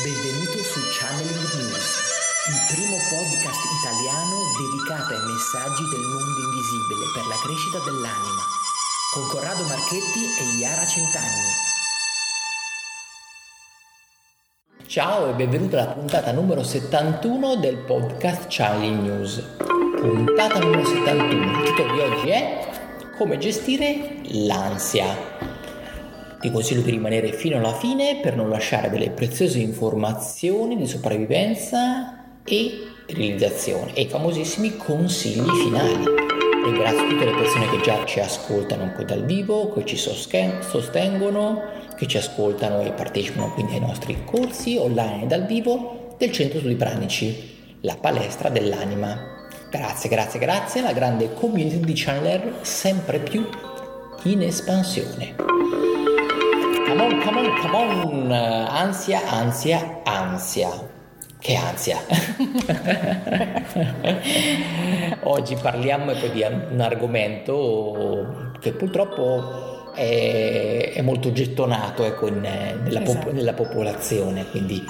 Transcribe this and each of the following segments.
Benvenuto su Channeling News, il primo podcast italiano dedicato ai messaggi del mondo invisibile per la crescita dell'anima, con Corrado Marchetti e Iara Centanni. Ciao e benvenuto alla puntata numero 71 del podcast Channeling News. Puntata numero 71, il titolo di oggi è Come gestire l'ansia. Ti consiglio di rimanere fino alla fine per non lasciare delle preziose informazioni di sopravvivenza e realizzazione e i famosissimi consigli finali. Ringrazio tutte le persone che già ci ascoltano qui dal vivo, che ci sostengono, che ci ascoltano e partecipano quindi ai nostri corsi online dal vivo del Centro Studi Pranici, la palestra dell'anima. Grazie, grazie, grazie alla grande community di channeler sempre più in espansione. Come on, come on, come on. Ansia, ansia, ansia. Che ansia. Oggi parliamo di un argomento che purtroppo è, è molto gettonato ecco, in, nella, esatto. pop- nella, popolazione, quindi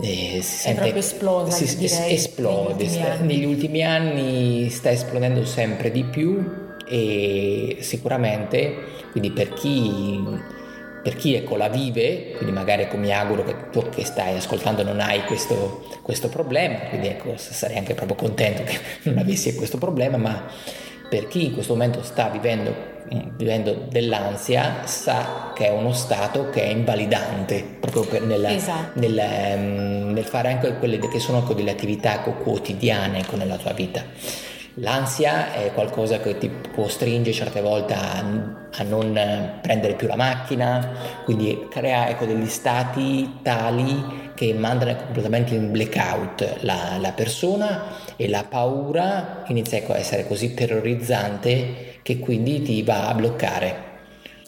eh, si sente, esplosa, si, direi, esplode. Negli ultimi, negli ultimi anni sta esplodendo sempre di più e sicuramente quindi per chi per chi ecco, la vive, quindi magari ecco, mi auguro che tu che stai ascoltando non hai questo, questo problema, quindi ecco, sarei anche proprio contento che non avessi questo problema, ma per chi in questo momento sta vivendo, mm, vivendo dell'ansia sa che è uno stato che è invalidante proprio per nella, esatto. nel, um, nel, fare anche quelle che sono ecco, delle attività ecco, quotidiane ecco, nella tua vita. L'ansia è qualcosa che ti costringe certe volte a, a non prendere più la macchina, quindi crea ecco, degli stati tali che mandano completamente in blackout la, la persona e la paura inizia ecco, a essere così terrorizzante che quindi ti va a bloccare.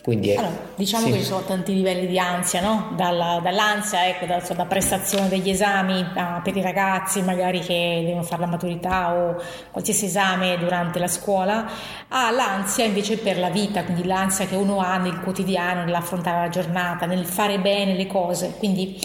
Quindi allora, diciamo sì. che ci sono tanti livelli di ansia, no? Dalla, dall'ansia, ecco, da, da, prestazione degli esami a, per i ragazzi magari che devono fare la maturità o qualsiasi esame durante la scuola, all'ansia invece per la vita, quindi l'ansia che uno ha nel quotidiano, nell'affrontare la giornata, nel fare bene le cose. Quindi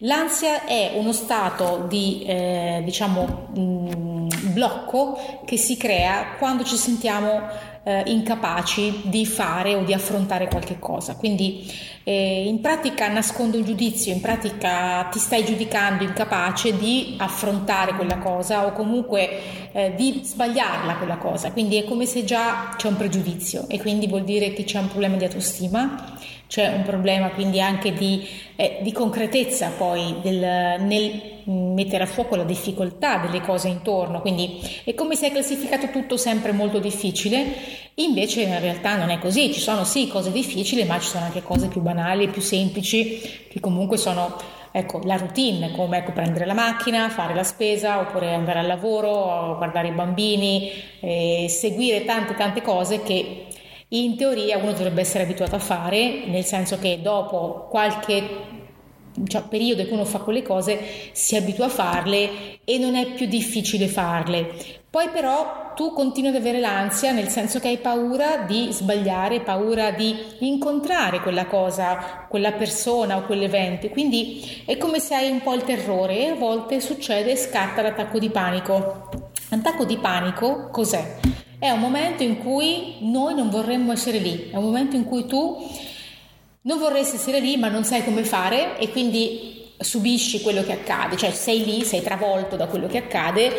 l'ansia è uno stato di, eh, diciamo, mh, blocco che si crea quando ci sentiamo eh, incapaci di fare o di affrontare qualche cosa. Quindi eh, in pratica nasconde un giudizio, in pratica ti stai giudicando incapace di affrontare quella cosa o comunque eh, di sbagliarla quella cosa. Quindi è come se già c'è un pregiudizio e quindi vuol dire che c'è un problema di autostima c'è un problema quindi anche di, eh, di concretezza poi del, nel mettere a fuoco la difficoltà delle cose intorno, quindi è come se hai classificato tutto sempre molto difficile, invece in realtà non è così, ci sono sì cose difficili, ma ci sono anche cose più banali, più semplici, che comunque sono ecco, la routine, come ecco, prendere la macchina, fare la spesa, oppure andare al lavoro, guardare i bambini, eh, seguire tante tante cose che in teoria uno dovrebbe essere abituato a fare, nel senso che dopo qualche cioè, periodo che uno fa quelle cose si abitua a farle e non è più difficile farle. Poi però tu continui ad avere l'ansia nel senso che hai paura di sbagliare, paura di incontrare quella cosa, quella persona o quell'evento. Quindi è come se hai un po' il terrore e a volte succede e scatta l'attacco di panico. L'attacco di panico cos'è? È un momento in cui noi non vorremmo essere lì, è un momento in cui tu non vorresti essere lì ma non sai come fare e quindi subisci quello che accade, cioè sei lì, sei travolto da quello che accade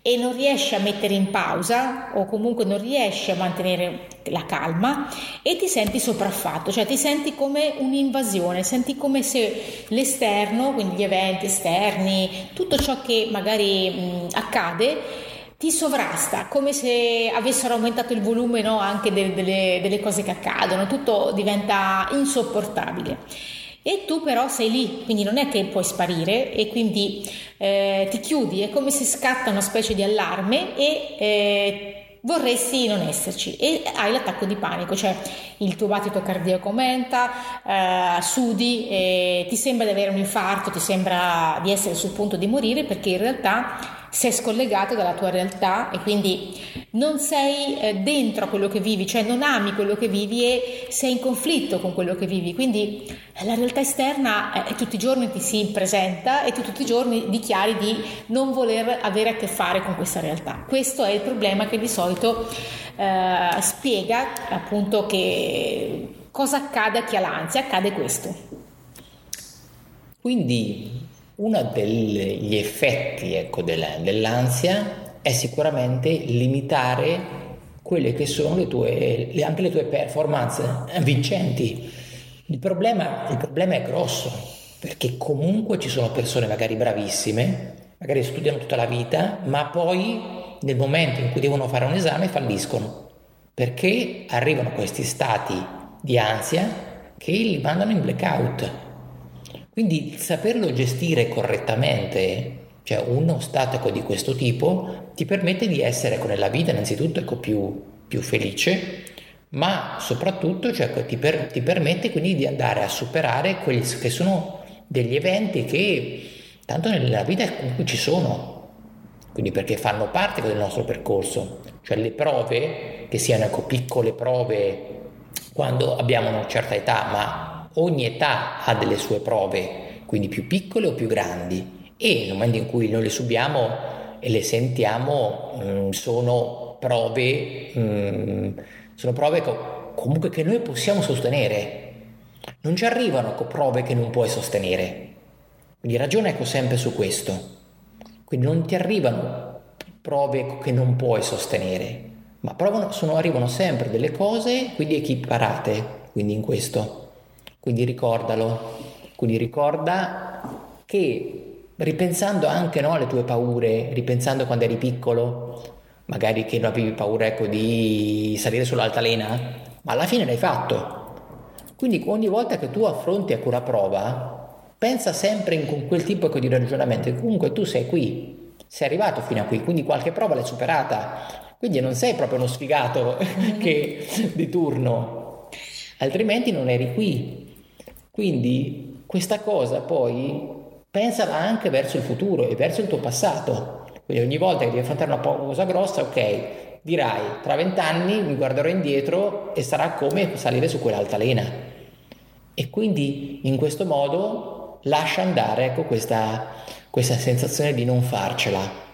e non riesci a mettere in pausa o comunque non riesci a mantenere la calma e ti senti sopraffatto, cioè ti senti come un'invasione, senti come se l'esterno, quindi gli eventi esterni, tutto ciò che magari mh, accade ti sovrasta, come se avessero aumentato il volume no, anche de- delle, delle cose che accadono, tutto diventa insopportabile. E tu però sei lì, quindi non è che puoi sparire e quindi eh, ti chiudi, è come se scatta una specie di allarme e eh, vorresti non esserci e hai l'attacco di panico, cioè il tuo battito cardiaco aumenta, eh, sudi, ti sembra di avere un infarto, ti sembra di essere sul punto di morire perché in realtà sei scollegato dalla tua realtà e quindi non sei eh, dentro a quello che vivi, cioè non ami quello che vivi e sei in conflitto con quello che vivi. Quindi eh, la realtà esterna eh, tutti i giorni ti si presenta e tu tutti i giorni dichiari di non voler avere a che fare con questa realtà. Questo è il problema che di solito eh, spiega appunto che cosa accade a chi ha l'ansia. Accade questo. Quindi uno degli effetti ecco, dell'ansia è sicuramente limitare quelle che sono le tue, anche le tue performance vincenti. Il problema, il problema è grosso, perché comunque ci sono persone magari bravissime, magari studiano tutta la vita, ma poi nel momento in cui devono fare un esame falliscono, perché arrivano questi stati di ansia che li mandano in blackout quindi saperlo gestire correttamente, cioè uno stato di questo tipo, ti permette di essere ecco, nella vita innanzitutto ecco, più, più felice, ma soprattutto cioè, ti, per, ti, permette quindi di andare a superare quelli che sono degli eventi che tanto nella vita comunque ci sono, quindi perché fanno parte del nostro percorso, cioè le prove, che siano ecco, piccole prove quando abbiamo una certa età, ma ogni età ha delle sue prove, quindi più piccole o più grandi, e nel momento in cui noi le subiamo e le sentiamo mh, mm, sono prove, mh, mm, sono prove co- comunque che noi possiamo sostenere. Non ci arrivano prove che non puoi sostenere. Quindi ragiona ecco sempre su questo. Quindi non ti arrivano prove che non puoi sostenere, ma provano, sono, arrivano sempre delle cose quindi equiparate, quindi in questo. Quindi ricordalo, quindi ricorda che ripensando anche no, alle tue paure, ripensando quando eri piccolo, magari che non avevi paura ecco, di salire sull'altalena, ma alla fine l'hai fatto. Quindi ogni volta che tu affronti ecco, una prova, pensa sempre in, con quel tipo ecco, di ragionamento, comunque tu sei qui, sei arrivato fino a qui, quindi qualche prova l'hai superata, quindi non sei proprio uno sfigato che, di turno, altrimenti non eri qui. Quindi questa cosa poi pensala anche verso il futuro e verso il tuo passato. Quindi ogni volta che devi affrontare una cosa grossa, ok, dirai tra vent'anni mi guarderò indietro e sarà come salire su quell'altalena. E quindi in questo modo lascia andare ecco, questa, questa sensazione di non farcela.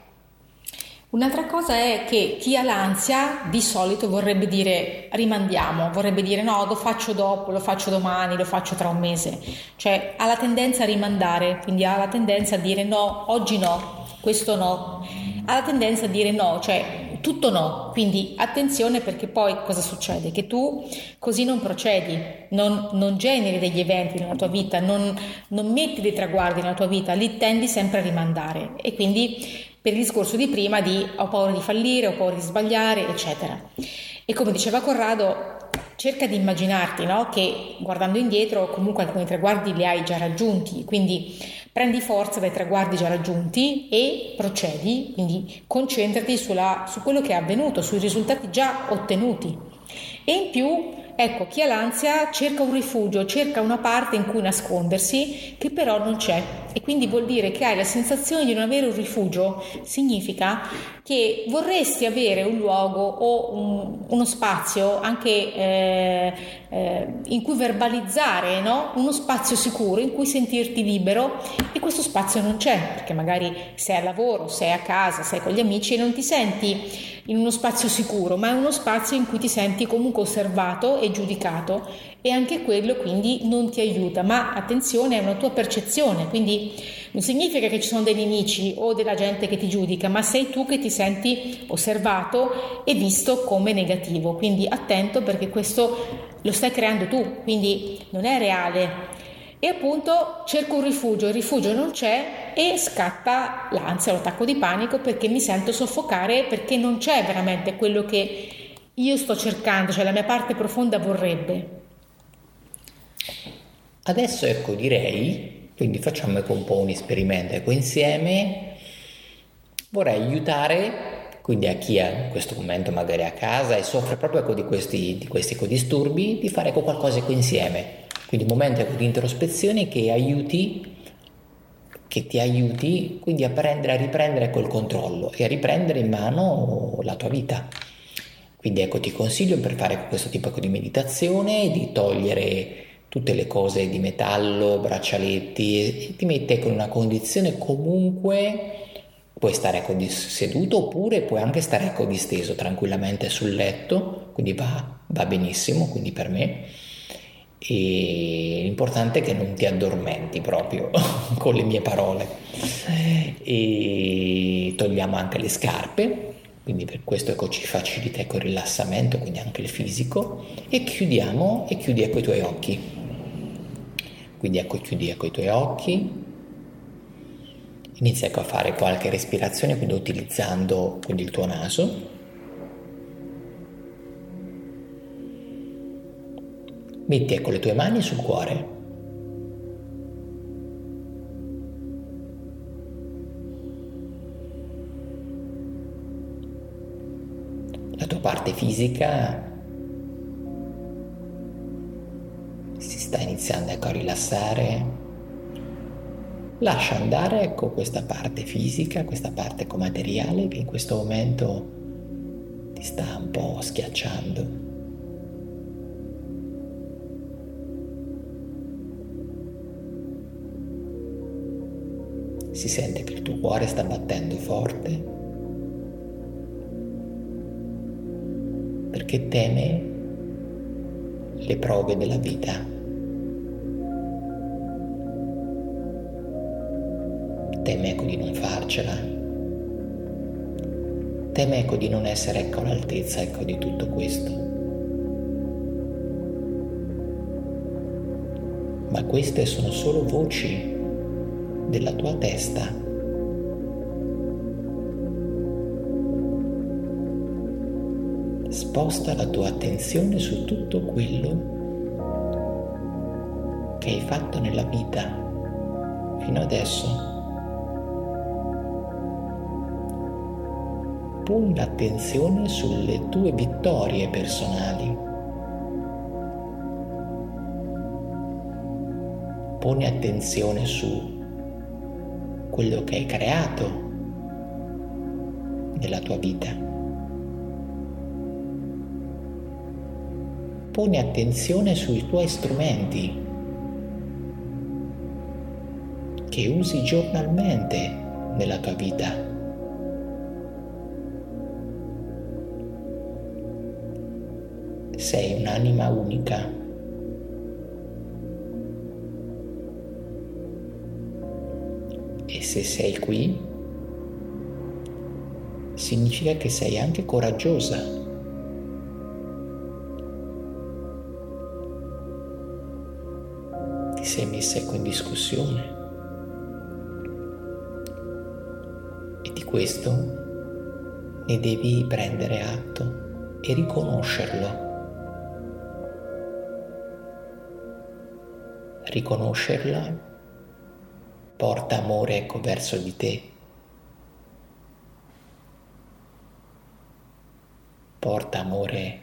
Un'altra cosa è che chi ha l'ansia di solito vorrebbe dire rimandiamo, vorrebbe dire no, lo faccio dopo, lo faccio domani, lo faccio tra un mese, cioè ha la tendenza a rimandare, quindi ha la tendenza a dire no, oggi no, questo no, ha la tendenza a dire no, cioè tutto no, quindi attenzione perché poi cosa succede? Che tu così non procedi, non, non generi degli eventi nella tua vita, non, non metti dei traguardi nella tua vita, li tendi sempre a rimandare. E quindi per il discorso di prima di ho paura di fallire, ho paura di sbagliare, eccetera. E come diceva Corrado, cerca di immaginarti no? che guardando indietro comunque alcuni traguardi li hai già raggiunti, quindi prendi forza dai traguardi già raggiunti e procedi, quindi concentrati sulla, su quello che è avvenuto, sui risultati già ottenuti. E in più Ecco, chi ha l'ansia cerca un rifugio, cerca una parte in cui nascondersi che però non c'è. E quindi vuol dire che hai la sensazione di non avere un rifugio, significa che vorresti avere un luogo o un, uno spazio anche eh, eh, in cui verbalizzare, no? uno spazio sicuro in cui sentirti libero e questo spazio non c'è perché magari sei al lavoro, sei a casa, sei con gli amici e non ti senti in uno spazio sicuro, ma è uno spazio in cui ti senti comunque osservato e giudicato e anche quello quindi non ti aiuta, ma attenzione è una tua percezione, quindi non significa che ci sono dei nemici o della gente che ti giudica, ma sei tu che ti senti osservato e visto come negativo, quindi attento perché questo lo stai creando tu, quindi non è reale, e appunto cerco un rifugio, il rifugio non c'è e scatta l'ansia, l'attacco di panico perché mi sento soffocare perché non c'è veramente quello che io sto cercando, cioè la mia parte profonda vorrebbe. Adesso ecco direi, quindi facciamo ecco un po' un esperimento ecco insieme, vorrei aiutare quindi a chi è in questo momento magari a casa e soffre proprio ecco, di questi, di questi disturbi, di fare ecco qualcosa ecco insieme quindi un momento ecco, di introspezione che aiuti, che ti aiuti quindi a, prendere, a riprendere quel controllo e a riprendere in mano la tua vita. Quindi ecco ti consiglio per fare questo tipo di meditazione di togliere tutte le cose di metallo, braccialetti ti mette in una condizione comunque puoi stare ecco seduto oppure puoi anche stare ecco disteso tranquillamente sul letto, quindi va, va benissimo, quindi per me. E l'importante è che non ti addormenti proprio con le mie parole. E togliamo anche le scarpe, quindi per questo ecco, ci facilita ecco, il rilassamento, quindi anche il fisico. E chiudiamo e chiudi ecco i tuoi occhi. Quindi ecco, chiudi ecco i tuoi occhi. Inizia ecco a fare qualche respirazione, quindi utilizzando quindi il tuo naso Metti ecco le tue mani sul cuore. La tua parte fisica sta iniziando ecco, a rilassare. Lascia andare ecco questa parte fisica, questa parte materiale che in questo momento ti sta un po' schiacciando. si sente che il tuo cuore sta battendo forte perché teme le prove della vita. Teme ecco di non farcela. Teme ecco di non essere ecco all'altezza ecco di tutto questo. Ma queste sono solo voci della tua testa. Sposta la tua attenzione su tutto quello che hai fatto nella vita fino adesso. Poni l'attenzione sulle tue vittorie personali. Poni attenzione su quello che hai creato nella tua vita. Poni attenzione sui tuoi strumenti che usi giornalmente nella tua vita. Sei un'anima unica se sei qui, significa che sei anche coraggiosa. Ti sei messa ecco in discussione. E di questo ne devi prendere atto e riconoscerlo. Riconoscerla porta amore ecco verso di te. Porta amore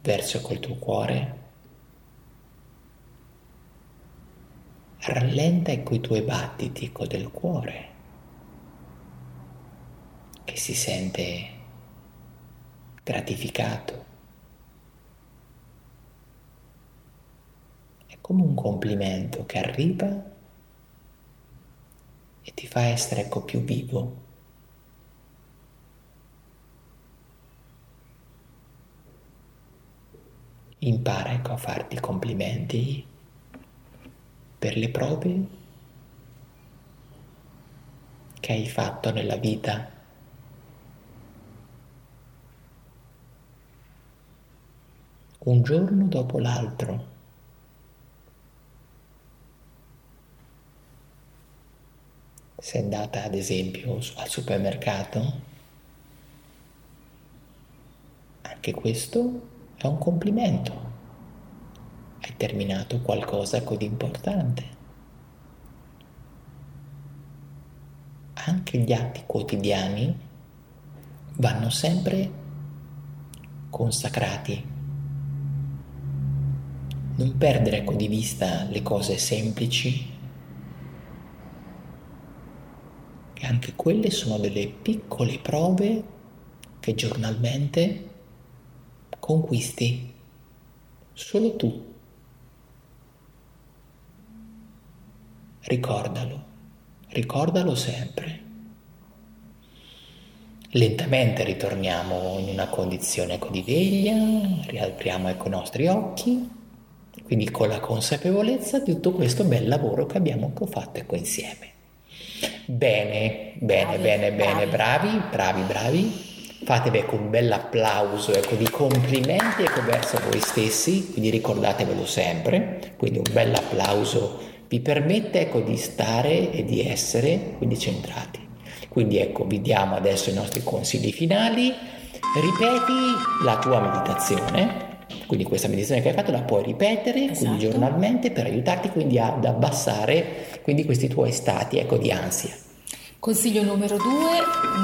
verso col tuo cuore. Rallenta ecco i tuoi battiti ecco del cuore che si sente gratificato. È come un complimento che arriva e ti fa essere ecco più vivo. Impara ecco a farti complimenti per le prove che hai fatto nella vita. Un giorno dopo l'altro. Sei andata ad esempio al supermercato, anche questo è un complimento. Hai terminato qualcosa di importante. Anche gli atti quotidiani vanno sempre consacrati. Non perdere di vista le cose semplici E anche quelle sono delle piccole prove che giornalmente conquisti solo tu. Ricordalo, ricordalo sempre. Lentamente ritorniamo in una condizione di veglia, riapriamo ecco, i nostri occhi, quindi con la consapevolezza di tutto questo bel lavoro che abbiamo fatto ecco, insieme. Bene, bene, bravi, bene, bene, bravi, bravi, bravi. Fatevi ecco, un bel applauso ecco, di complimenti ecco, verso voi stessi, quindi ricordatevelo sempre, quindi un bel applauso vi permette ecco, di stare e di essere quindi centrati. Quindi ecco, vi diamo adesso i nostri consigli finali. Ripeti la tua meditazione, quindi questa meditazione che hai fatto la puoi ripetere esatto. quindi giornalmente per aiutarti quindi ad abbassare quindi questi tuoi stati ecco, di ansia. Consiglio numero due,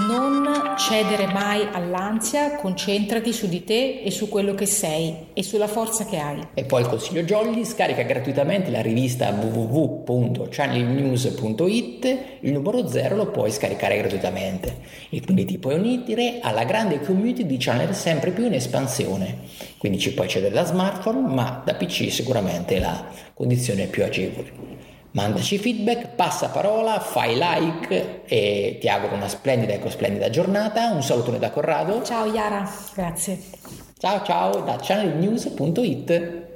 non cedere mai all'ansia, concentrati su di te e su quello che sei e sulla forza che hai. E poi il consiglio Jolly, scarica gratuitamente la rivista www.channelnews.it, il numero 0 lo puoi scaricare gratuitamente e quindi ti puoi unire alla grande community di channel sempre più in espansione. Quindi ci puoi accedere da smartphone, ma da PC sicuramente la condizione è più agevole. Mandaci feedback, passa parola, fai like e ti auguro una splendida e splendida giornata. Un salutone da Corrado. Ciao Yara, grazie. Ciao ciao da channelnews.it.